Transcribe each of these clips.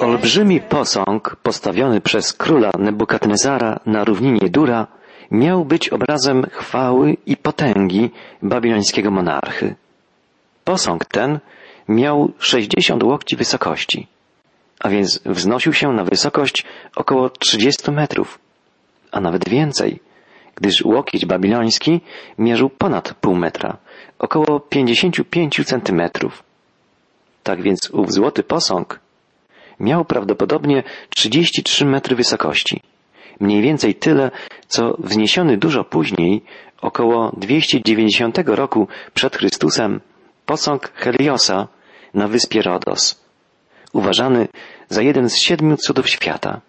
Olbrzymi posąg postawiony przez króla Nebukadnezara na równinie Dura miał być obrazem chwały i potęgi babilońskiego monarchy. Posąg ten miał 60 łokci wysokości, a więc wznosił się na wysokość około 30 metrów, a nawet więcej, gdyż łokieć babiloński mierzył ponad pół metra, około 55 centymetrów. Tak więc ów złoty posąg miał prawdopodobnie 33 metry wysokości. Mniej więcej tyle, co wzniesiony dużo później, około 290 roku przed Chrystusem, posąg Heliosa na wyspie Rodos, uważany za jeden z siedmiu cudów świata.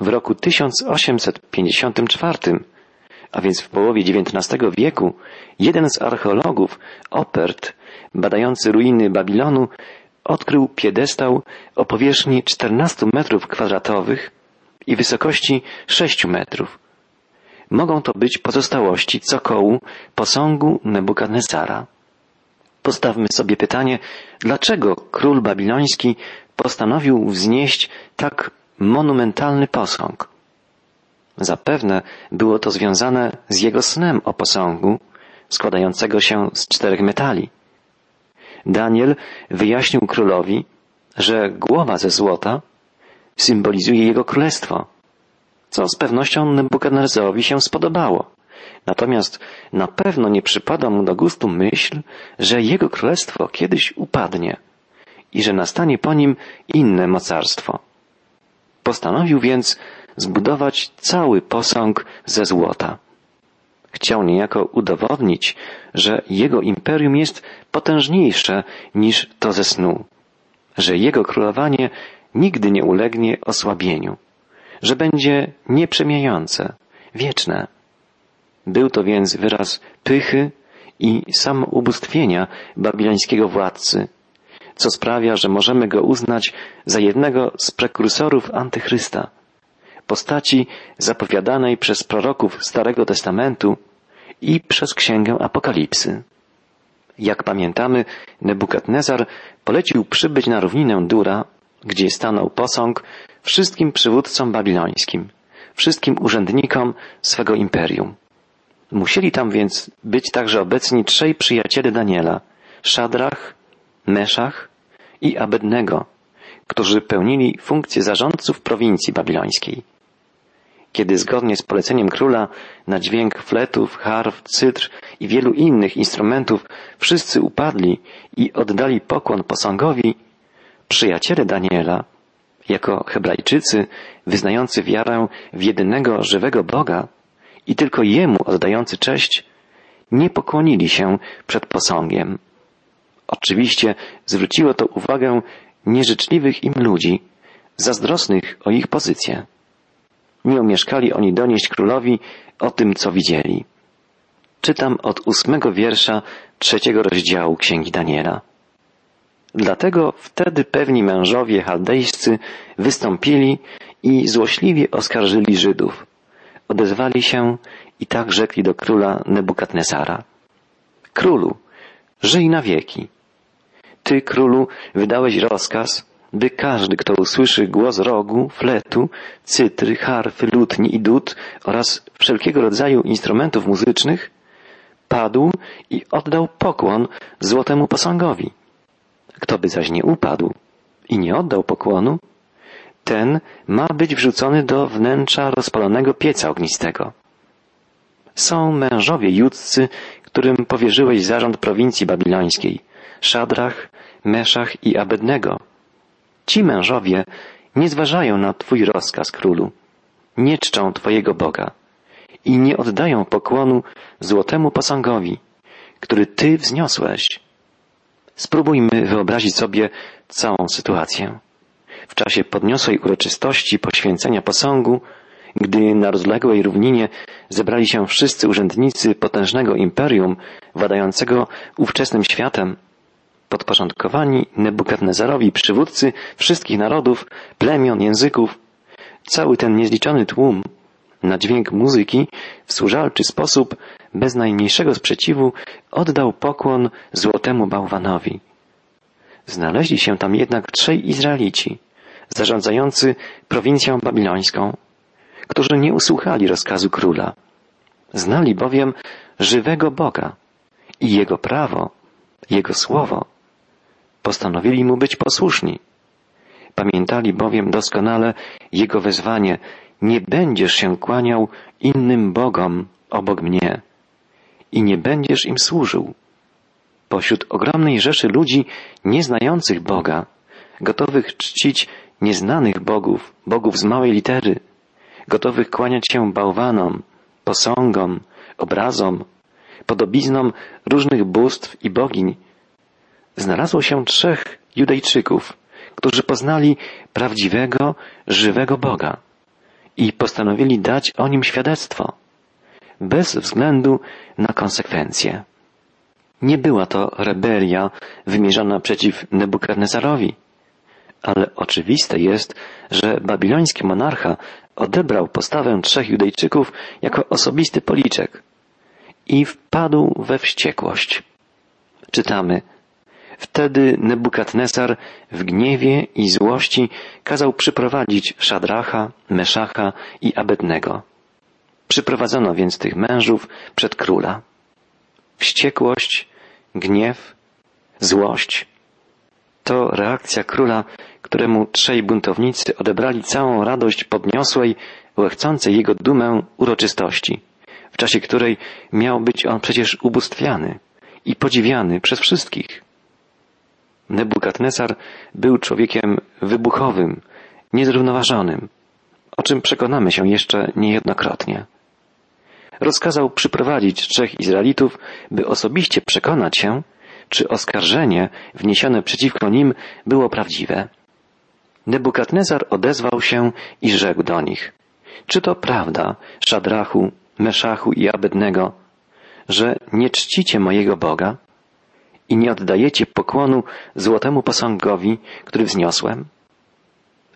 W roku 1854, a więc w połowie XIX wieku, jeden z archeologów, Opert, badający ruiny Babilonu, odkrył piedestał o powierzchni 14 metrów kwadratowych i wysokości 6 metrów. Mogą to być pozostałości cokołu posągu Nebukadnesara. Postawmy sobie pytanie, dlaczego król babiloński postanowił wznieść tak monumentalny posąg? Zapewne było to związane z jego snem o posągu, składającego się z czterech metali. Daniel wyjaśnił królowi, że głowa ze złota symbolizuje jego królestwo, co z pewnością Nebukadnezarowi się spodobało. Natomiast na pewno nie przypada mu do gustu myśl, że jego królestwo kiedyś upadnie i że nastanie po nim inne mocarstwo. Postanowił więc zbudować cały posąg ze złota. Chciał niejako udowodnić, że jego imperium jest potężniejsze niż to ze snu, że jego królowanie nigdy nie ulegnie osłabieniu, że będzie nieprzemijające, wieczne. Był to więc wyraz pychy i samoubóstwienia babilońskiego władcy, co sprawia, że możemy go uznać za jednego z prekursorów antychrysta postaci zapowiadanej przez proroków Starego Testamentu i przez Księgę Apokalipsy. Jak pamiętamy, Nebukadnezar polecił przybyć na równinę Dura, gdzie stanął posąg wszystkim przywódcom babilońskim, wszystkim urzędnikom swego imperium. Musieli tam więc być także obecni trzej przyjaciele Daniela, Szadrach, Meszach i Abednego, którzy pełnili funkcję zarządców prowincji babilońskiej kiedy zgodnie z poleceniem króla na dźwięk fletów, harf, cytr i wielu innych instrumentów wszyscy upadli i oddali pokłon posągowi, przyjaciele Daniela, jako Hebrajczycy wyznający wiarę w jedynego żywego Boga i tylko Jemu oddający cześć, nie pokłonili się przed posągiem. Oczywiście zwróciło to uwagę nieżyczliwych im ludzi, zazdrosnych o ich pozycję. Nie omieszkali oni donieść królowi o tym, co widzieli. Czytam od ósmego wiersza trzeciego rozdziału Księgi Daniela. Dlatego wtedy pewni mężowie chaldejscy wystąpili i złośliwie oskarżyli Żydów. Odezwali się i tak rzekli do króla Nebukadnesara. Królu, żyj na wieki. Ty, królu, wydałeś rozkaz, by każdy, kto usłyszy głos rogu, fletu, cytry, harfy, lutni i dud oraz wszelkiego rodzaju instrumentów muzycznych, padł i oddał pokłon złotemu posągowi. Kto by zaś nie upadł i nie oddał pokłonu, ten ma być wrzucony do wnętrza rozpalonego pieca ognistego. Są mężowie judzcy, którym powierzyłeś zarząd prowincji babilońskiej, Szadrach, Meszach i Abednego, Ci mężowie nie zważają na Twój rozkaz, królu, nie czczą Twojego Boga i nie oddają pokłonu złotemu posągowi, który Ty wzniosłeś. Spróbujmy wyobrazić sobie całą sytuację. W czasie podniosłej uroczystości poświęcenia posągu, gdy na rozległej równinie zebrali się wszyscy urzędnicy potężnego imperium władającego ówczesnym światem, podporządkowani Nebukadnezarowi przywódcy wszystkich narodów, plemion, języków, cały ten niezliczony tłum na dźwięk muzyki w służalczy sposób, bez najmniejszego sprzeciwu, oddał pokłon złotemu bałwanowi. Znaleźli się tam jednak trzej Izraelici, zarządzający prowincją babilońską, którzy nie usłuchali rozkazu króla. Znali bowiem żywego Boga i Jego prawo, Jego słowo. Postanowili Mu być posłuszni. Pamiętali bowiem doskonale Jego wezwanie nie będziesz się kłaniał innym Bogom obok mnie i nie będziesz im służył. Pośród ogromnej rzeszy ludzi nieznających Boga, gotowych czcić nieznanych bogów, bogów z małej litery, gotowych kłaniać się bałwanom, posągom, obrazom, podobiznom różnych bóstw i bogiń, znalazło się trzech Judejczyków, którzy poznali prawdziwego, żywego Boga i postanowili dać o nim świadectwo, bez względu na konsekwencje. Nie była to rebelia wymierzona przeciw Nebukadnezarowi, ale oczywiste jest, że babiloński monarcha odebrał postawę trzech Judejczyków jako osobisty policzek i wpadł we wściekłość. Czytamy, Wtedy Nebukadnesar w gniewie i złości kazał przyprowadzić Szadracha, Meszacha i Abednego. Przyprowadzono więc tych mężów przed króla. Wściekłość, gniew, złość to reakcja króla, któremu trzej buntownicy odebrali całą radość podniosłej, łechcącej jego dumę uroczystości, w czasie której miał być on przecież ubóstwiany i podziwiany przez wszystkich. Nebukadnesar był człowiekiem wybuchowym, niezrównoważonym, o czym przekonamy się jeszcze niejednokrotnie. Rozkazał przyprowadzić trzech Izraelitów, by osobiście przekonać się, czy oskarżenie wniesione przeciwko nim było prawdziwe. Nebukadnezar odezwał się i rzekł do nich, czy to prawda, Szadrachu, Meszachu i Abednego, że nie czcicie mojego Boga i nie oddajecie pokłonu złotemu posągowi, który wzniosłem?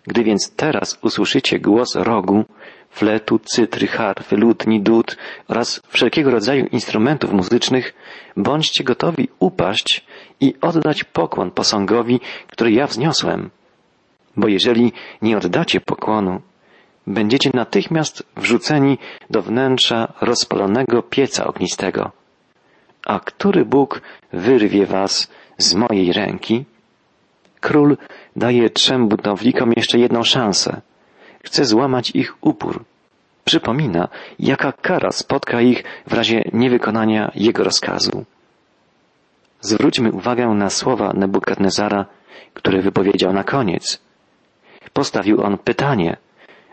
Gdy więc teraz usłyszycie głos rogu, fletu, cytry, harfy, lutni, dud oraz wszelkiego rodzaju instrumentów muzycznych, bądźcie gotowi upaść i oddać pokłon posągowi, który ja wzniosłem. Bo jeżeli nie oddacie pokłonu, będziecie natychmiast wrzuceni do wnętrza rozpalonego pieca ognistego. A który Bóg wyrwie was z mojej ręki? Król daje trzem budownikom jeszcze jedną szansę. Chce złamać ich upór. Przypomina, jaka kara spotka ich w razie niewykonania jego rozkazu. Zwróćmy uwagę na słowa Nebukadnezara, które wypowiedział na koniec. Postawił on pytanie,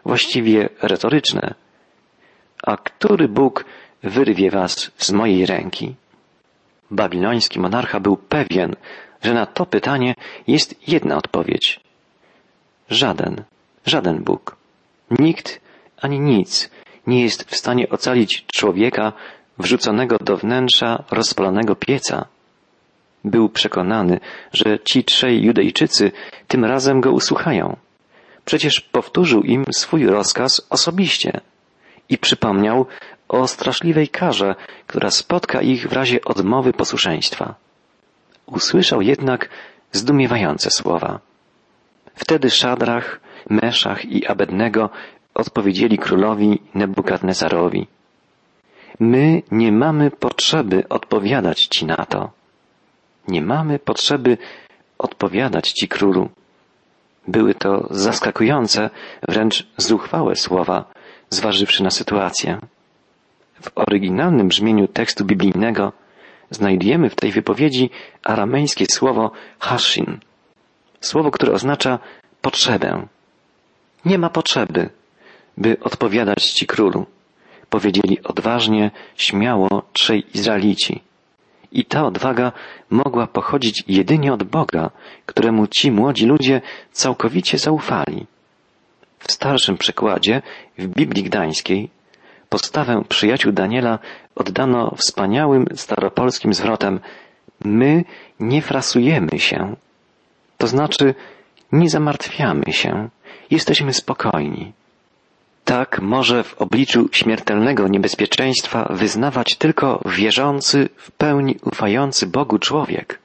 właściwie retoryczne. A który Bóg wyrwie was z mojej ręki? Babiloński monarcha był pewien, że na to pytanie jest jedna odpowiedź. Żaden, żaden Bóg. Nikt ani nic nie jest w stanie ocalić człowieka wrzuconego do wnętrza rozpalonego pieca. Był przekonany, że ci trzej Judejczycy tym razem go usłuchają. Przecież powtórzył im swój rozkaz osobiście i przypomniał o straszliwej karze, która spotka ich w razie odmowy posłuszeństwa. Usłyszał jednak zdumiewające słowa. Wtedy Szadrach, Meszach i Abednego odpowiedzieli królowi Nebukadnezarowi. My nie mamy potrzeby odpowiadać Ci na to. Nie mamy potrzeby odpowiadać Ci, królu. Były to zaskakujące, wręcz zuchwałe słowa, zważywszy na sytuację. W oryginalnym brzmieniu tekstu biblijnego znajdujemy w tej wypowiedzi aramejskie słowo hashin, słowo, które oznacza potrzebę. Nie ma potrzeby, by odpowiadać Ci królu, powiedzieli odważnie, śmiało trzej Izraelici. I ta odwaga mogła pochodzić jedynie od Boga, któremu ci młodzi ludzie całkowicie zaufali. W starszym przekładzie, w Biblii Gdańskiej, postawę przyjaciół Daniela oddano wspaniałym staropolskim zwrotem My nie frasujemy się. To znaczy, nie zamartwiamy się, jesteśmy spokojni. Tak może w obliczu śmiertelnego niebezpieczeństwa wyznawać tylko wierzący, w pełni ufający Bogu człowiek.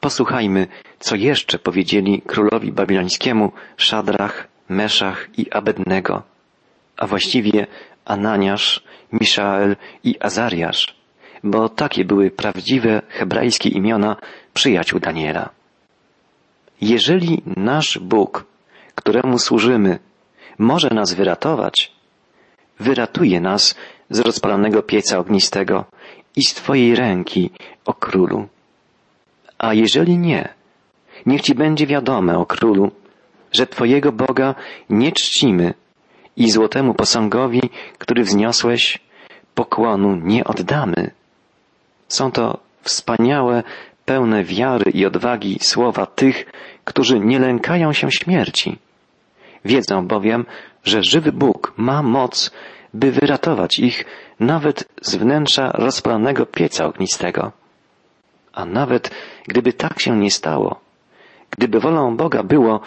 Posłuchajmy, co jeszcze powiedzieli królowi babilońskiemu Szadrach, Meszach i Abednego, a właściwie Ananiasz, Miszael i Azariasz, bo takie były prawdziwe hebrajskie imiona przyjaciół Daniela. Jeżeli nasz Bóg, któremu służymy, może nas wyratować, wyratuje nas z rozpalonego pieca ognistego i z Twojej ręki, o królu. A jeżeli nie, niech Ci będzie wiadome, o królu, że Twojego Boga nie czcimy i złotemu posągowi, który wzniosłeś, pokłonu nie oddamy. Są to wspaniałe, pełne wiary i odwagi słowa tych, którzy nie lękają się śmierci. Wiedzą bowiem, że żywy Bóg ma moc, by wyratować ich nawet z wnętrza rozpalonego pieca ognistego. A nawet gdyby tak się nie stało, gdyby wolą Boga było,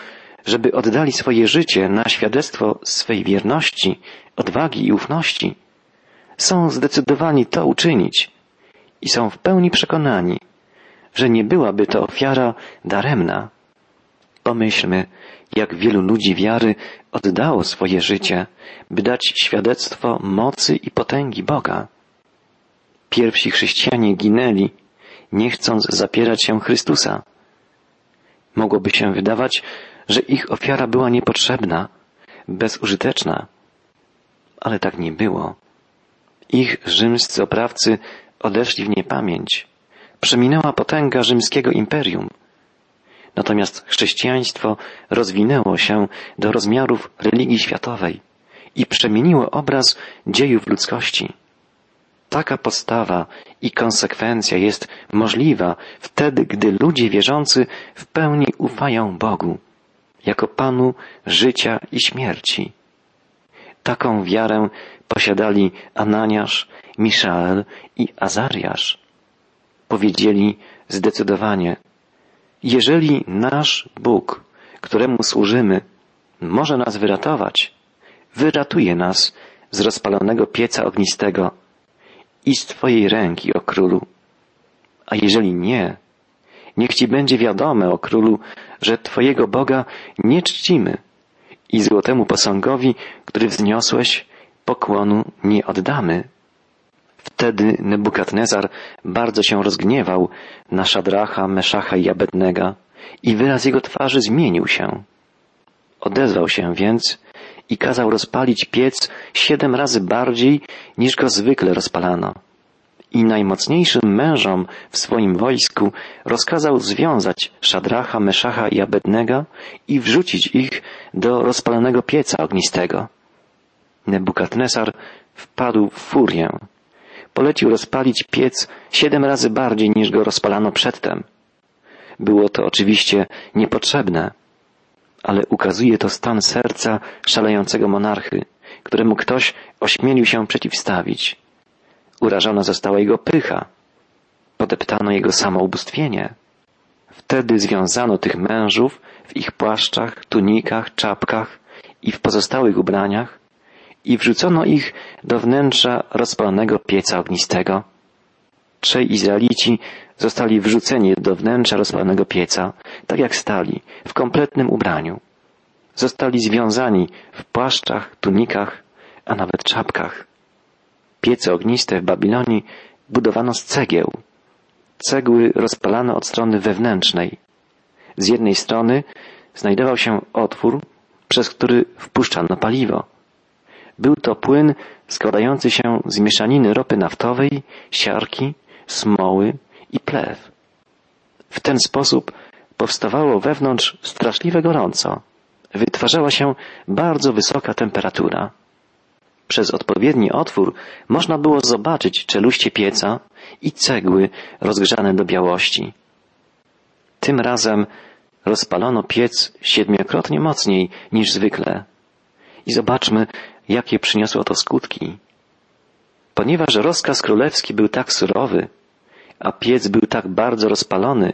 żeby oddali swoje życie na świadectwo swej wierności, odwagi i ufności, są zdecydowani to uczynić i są w pełni przekonani, że nie byłaby to ofiara daremna. Pomyślmy, jak wielu ludzi wiary oddało swoje życie, by dać świadectwo mocy i potęgi Boga. Pierwsi chrześcijanie ginęli, nie chcąc zapierać się Chrystusa. Mogłoby się wydawać, że ich ofiara była niepotrzebna, bezużyteczna, ale tak nie było. Ich rzymscy oprawcy odeszli w niepamięć. Przeminęła potęga rzymskiego imperium. Natomiast chrześcijaństwo rozwinęło się do rozmiarów religii światowej i przemieniło obraz dziejów ludzkości. Taka postawa i konsekwencja jest możliwa wtedy, gdy ludzie wierzący w pełni ufają Bogu, jako Panu życia i śmierci. Taką wiarę posiadali Ananiasz, Miszael i Azariasz. Powiedzieli zdecydowanie, jeżeli nasz Bóg, któremu służymy, może nas wyratować, wyratuje nas z rozpalonego pieca ognistego i z Twojej ręki, o królu. A jeżeli nie, niech Ci będzie wiadome, o królu, że Twojego Boga nie czcimy i złotemu posągowi, który wzniosłeś, pokłonu nie oddamy. Wtedy Nebukadnezar bardzo się rozgniewał na Szadracha, Meszacha i Abednego i wyraz jego twarzy zmienił się. Odezwał się więc i kazał rozpalić piec siedem razy bardziej niż go zwykle rozpalano. I najmocniejszym mężom w swoim wojsku rozkazał związać Szadracha, Meszacha i Abednego i wrzucić ich do rozpalonego pieca ognistego. Nebukadnesar wpadł w furię. Polecił rozpalić piec siedem razy bardziej niż go rozpalano przedtem. Było to oczywiście niepotrzebne, ale ukazuje to stan serca szalejącego monarchy, któremu ktoś ośmielił się przeciwstawić. Urażona została jego pycha, podeptano jego samoubóstwienie. Wtedy związano tych mężów w ich płaszczach, tunikach, czapkach i w pozostałych ubraniach i wrzucono ich do wnętrza rozpalonego pieca ognistego. Trzej Izraelici zostali wrzuceni do wnętrza rozpalonego pieca, tak jak stali, w kompletnym ubraniu. Zostali związani w płaszczach, tunikach, a nawet czapkach. Piece ogniste w Babilonii budowano z cegieł. Cegły rozpalano od strony wewnętrznej. Z jednej strony znajdował się otwór, przez który wpuszczano paliwo. Był to płyn składający się z mieszaniny ropy naftowej, siarki, smoły i plew. W ten sposób powstawało wewnątrz straszliwe gorąco. Wytwarzała się bardzo wysoka temperatura. Przez odpowiedni otwór można było zobaczyć czeluście pieca i cegły rozgrzane do białości. Tym razem rozpalono piec siedmiokrotnie mocniej niż zwykle. I zobaczmy, jakie przyniosło to skutki. Ponieważ rozkaz królewski był tak surowy, a piec był tak bardzo rozpalony,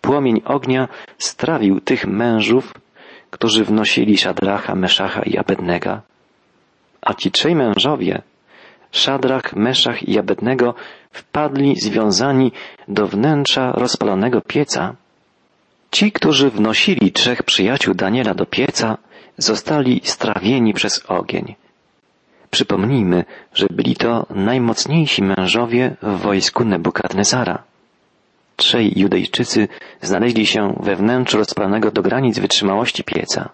płomień ognia strawił tych mężów, którzy wnosili Szadracha, Meszacha i Abednego. A ci trzej mężowie, Szadrach, Meszach i Abednego, wpadli związani do wnętrza rozpalonego pieca. Ci, którzy wnosili trzech przyjaciół Daniela do pieca, zostali strawieni przez ogień. Przypomnijmy, że byli to najmocniejsi mężowie w wojsku Nebukadnezara. Trzej Judejczycy znaleźli się we wnętrzu rozpalanego do granic wytrzymałości pieca.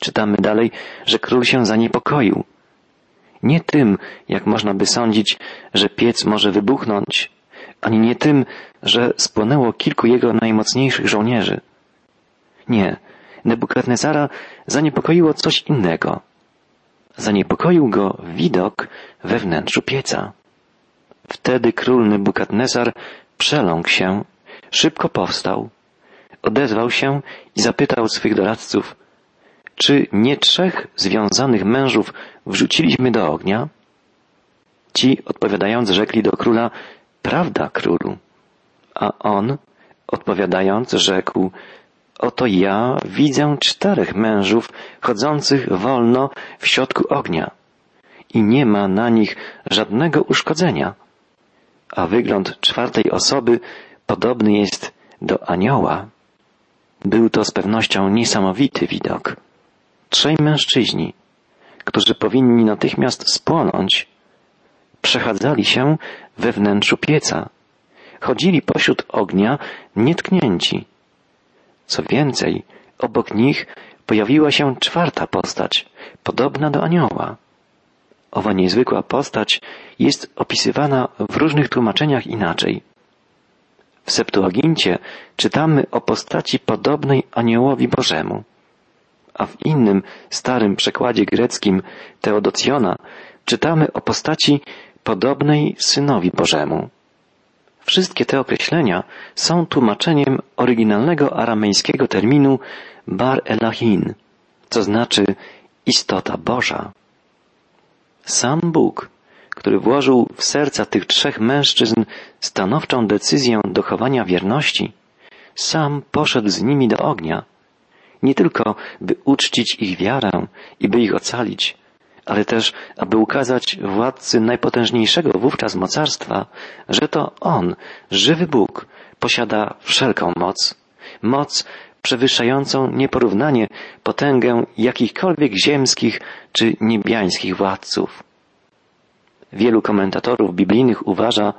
Czytamy dalej, że król się zaniepokoił. Nie tym, jak można by sądzić, że piec może wybuchnąć, ani nie tym, że spłonęło kilku jego najmocniejszych żołnierzy. Nie, Nebukadnezara zaniepokoiło coś innego. Zaniepokoił go widok we wnętrzu pieca. Wtedy król Nebukadnezar przeląkł się, szybko powstał, odezwał się i zapytał swych doradców, czy nie trzech związanych mężów wrzuciliśmy do ognia? Ci odpowiadając rzekli do króla, prawda królu. A on odpowiadając rzekł, oto ja widzę czterech mężów chodzących wolno w środku ognia i nie ma na nich żadnego uszkodzenia. A wygląd czwartej osoby podobny jest do anioła. Był to z pewnością niesamowity widok. Trzej mężczyźni, którzy powinni natychmiast spłonąć, przechadzali się we wnętrzu pieca. Chodzili pośród ognia nietknięci. Co więcej, obok nich pojawiła się czwarta postać, podobna do anioła. Owa niezwykła postać jest opisywana w różnych tłumaczeniach inaczej. W Septuagincie czytamy o postaci podobnej aniołowi Bożemu a w innym starym przekładzie greckim Teodocjona czytamy o postaci podobnej Synowi Bożemu. Wszystkie te określenia są tłumaczeniem oryginalnego aramejskiego terminu Bar Elahin, co znaczy istota Boża. Sam Bóg, który włożył w serca tych trzech mężczyzn stanowczą decyzję dochowania wierności, sam poszedł z nimi do ognia, nie tylko by uczcić ich wiarę i by ich ocalić, ale też aby ukazać władcy najpotężniejszego wówczas mocarstwa, że to On, żywy Bóg, posiada wszelką moc, moc przewyższającą nieporównanie potęgę jakichkolwiek ziemskich czy niebiańskich władców. Wielu komentatorów biblijnych uważa,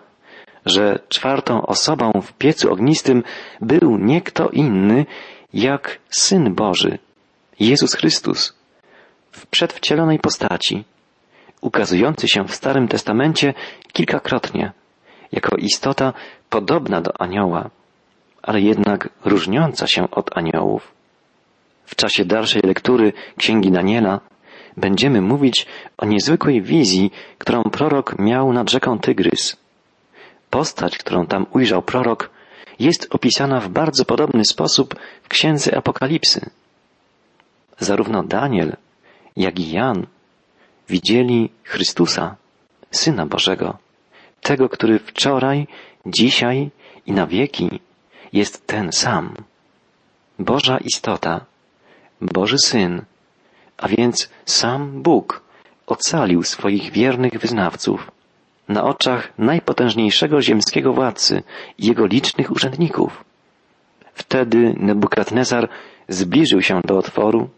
że czwartą osobą w piecu ognistym był nie kto inny jak Syn Boży, Jezus Chrystus, w przedwcielonej postaci, ukazujący się w Starym Testamencie kilkakrotnie, jako istota podobna do anioła, ale jednak różniąca się od aniołów. W czasie dalszej lektury Księgi Daniela będziemy mówić o niezwykłej wizji, którą prorok miał nad rzeką Tygrys. Postać, którą tam ujrzał prorok, jest opisana w bardzo podobny sposób w księdze Apokalipsy. Zarówno Daniel, jak i Jan widzieli Chrystusa, Syna Bożego, tego, który wczoraj, dzisiaj i na wieki jest ten sam. Boża istota, Boży Syn, a więc sam Bóg ocalił swoich wiernych wyznawców na oczach najpotężniejszego ziemskiego władcy i jego licznych urzędników. Wtedy Nebukadnezar zbliżył się do otworu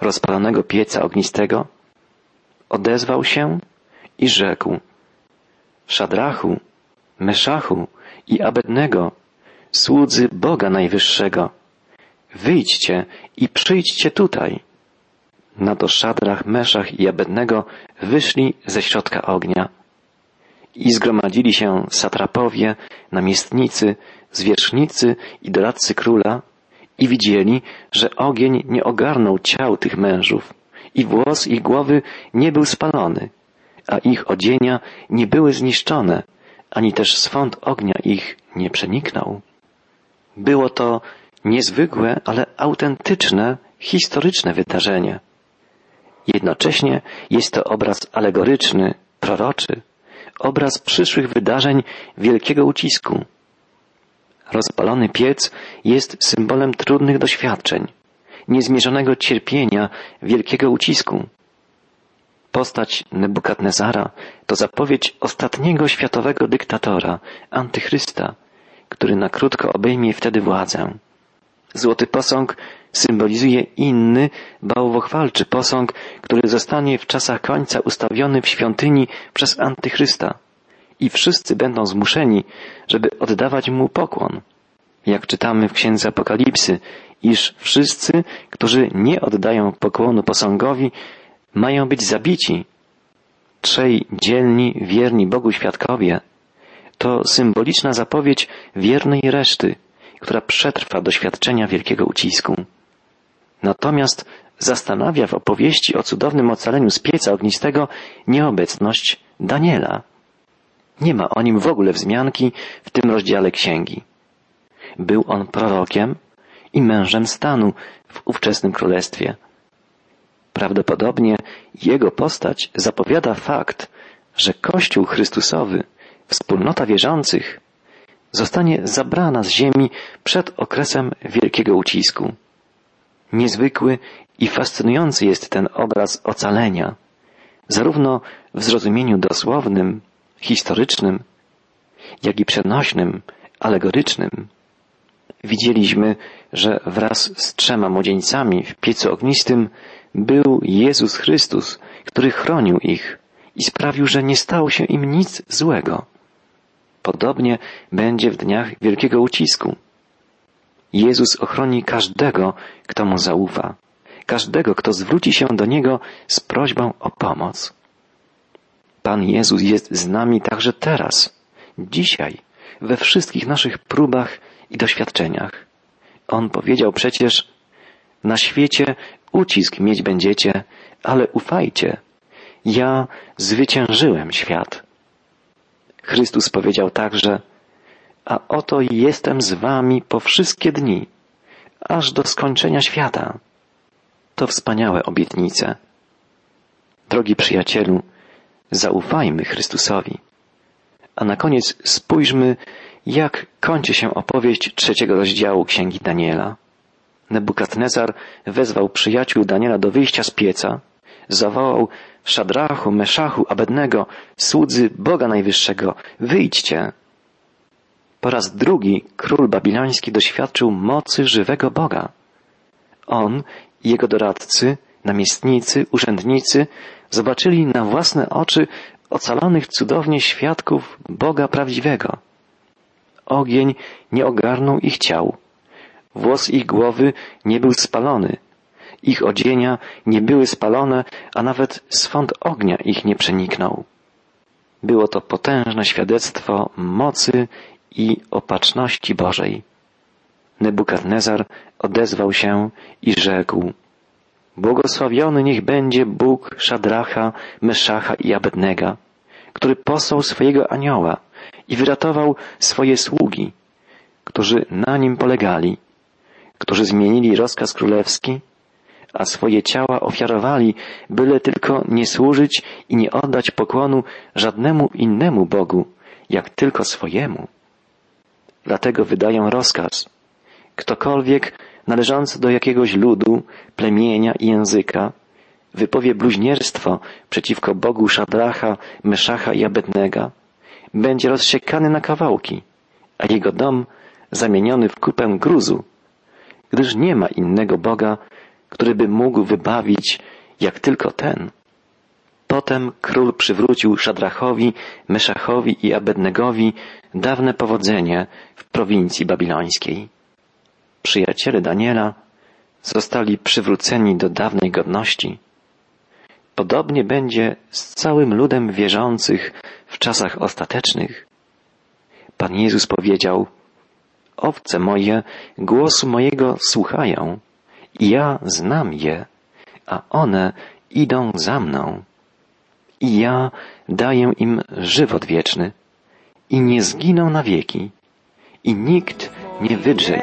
rozpalonego pieca ognistego, odezwał się i rzekł Szadrachu, Meszachu i Abednego, słudzy Boga Najwyższego, wyjdźcie i przyjdźcie tutaj. Na to Szadrach, Meszach i Abednego wyszli ze środka ognia i zgromadzili się satrapowie, namiestnicy, zwierzchnicy i doradcy króla i widzieli, że ogień nie ogarnął ciał tych mężów i włos ich głowy nie był spalony, a ich odzienia nie były zniszczone, ani też swąd ognia ich nie przeniknął. Było to niezwykłe, ale autentyczne, historyczne wydarzenie. Jednocześnie jest to obraz alegoryczny, proroczy, obraz przyszłych wydarzeń wielkiego ucisku. Rozpalony piec jest symbolem trudnych doświadczeń, niezmierzonego cierpienia, wielkiego ucisku. Postać Nebukadnezara to zapowiedź ostatniego światowego dyktatora, antychrysta, który na krótko obejmie wtedy władzę. Złoty posąg symbolizuje inny, bałwochwalczy posąg, który zostanie w czasach końca ustawiony w świątyni przez antychrysta i wszyscy będą zmuszeni, żeby oddawać mu pokłon. Jak czytamy w księdze Apokalipsy, iż wszyscy, którzy nie oddają pokłonu posągowi, mają być zabici. Trzej dzielni, wierni Bogu świadkowie to symboliczna zapowiedź wiernej reszty, która przetrwa doświadczenia wielkiego ucisku. Natomiast zastanawia w opowieści o cudownym ocaleniu z pieca ognistego nieobecność Daniela. Nie ma o nim w ogóle wzmianki w tym rozdziale księgi. Był on prorokiem i mężem stanu w ówczesnym królestwie. Prawdopodobnie jego postać zapowiada fakt, że Kościół Chrystusowy, wspólnota wierzących, zostanie zabrana z ziemi przed okresem wielkiego ucisku. Niezwykły i fascynujący jest ten obraz ocalenia, zarówno w zrozumieniu dosłownym, historycznym, jak i przenośnym, alegorycznym. Widzieliśmy, że wraz z trzema młodzieńcami w piecu ognistym był Jezus Chrystus, który chronił ich i sprawił, że nie stało się im nic złego. Podobnie będzie w dniach wielkiego ucisku. Jezus ochroni każdego, kto mu zaufa, każdego, kto zwróci się do Niego z prośbą o pomoc. Pan Jezus jest z nami także teraz, dzisiaj, we wszystkich naszych próbach i doświadczeniach. On powiedział przecież, na świecie ucisk mieć będziecie, ale ufajcie, ja zwyciężyłem świat. Chrystus powiedział także, a oto jestem z wami po wszystkie dni, aż do skończenia świata. To wspaniałe obietnice. Drogi przyjacielu, zaufajmy Chrystusowi. A na koniec spójrzmy, jak kończy się opowieść trzeciego rozdziału Księgi Daniela. Nebukadnezar wezwał przyjaciół Daniela do wyjścia z pieca, zawołał Szadrachu, Meszachu, Abednego, słudzy Boga Najwyższego, wyjdźcie. Po raz drugi król babiloński doświadczył mocy żywego Boga. On i jego doradcy, namiestnicy, urzędnicy zobaczyli na własne oczy ocalonych cudownie świadków Boga prawdziwego. Ogień nie ogarnął ich ciał. Włos ich głowy nie był spalony. Ich odzienia nie były spalone, a nawet swąd ognia ich nie przeniknął. Było to potężne świadectwo mocy i opatrzności Bożej. Nebukadnezar odezwał się i rzekł Błogosławiony niech będzie Bóg Szadracha, Meszacha i Abednego, który posłał swojego anioła i wyratował swoje sługi, którzy na nim polegali, którzy zmienili rozkaz królewski, a swoje ciała ofiarowali, byle tylko nie służyć i nie oddać pokłonu żadnemu innemu Bogu, jak tylko swojemu. Dlatego wydają rozkaz. Ktokolwiek należący do jakiegoś ludu, plemienia i języka wypowie bluźnierstwo przeciwko Bogu Szadracha, Meszacha i Abednego, będzie rozsiekany na kawałki, a jego dom zamieniony w kupę gruzu, gdyż nie ma innego Boga, który by mógł wybawić jak tylko ten. Potem król przywrócił Szadrachowi, Meszachowi i Abednegowi dawne powodzenie w prowincji babilońskiej. Przyjaciele Daniela zostali przywróceni do dawnej godności. Podobnie będzie z całym ludem wierzących w czasach ostatecznych. Pan Jezus powiedział, Owce moje głosu mojego słuchają, i ja znam je, a one idą za mną. I ja daję im żywot wieczny i nie zginą na wieki i nikt nie wydrze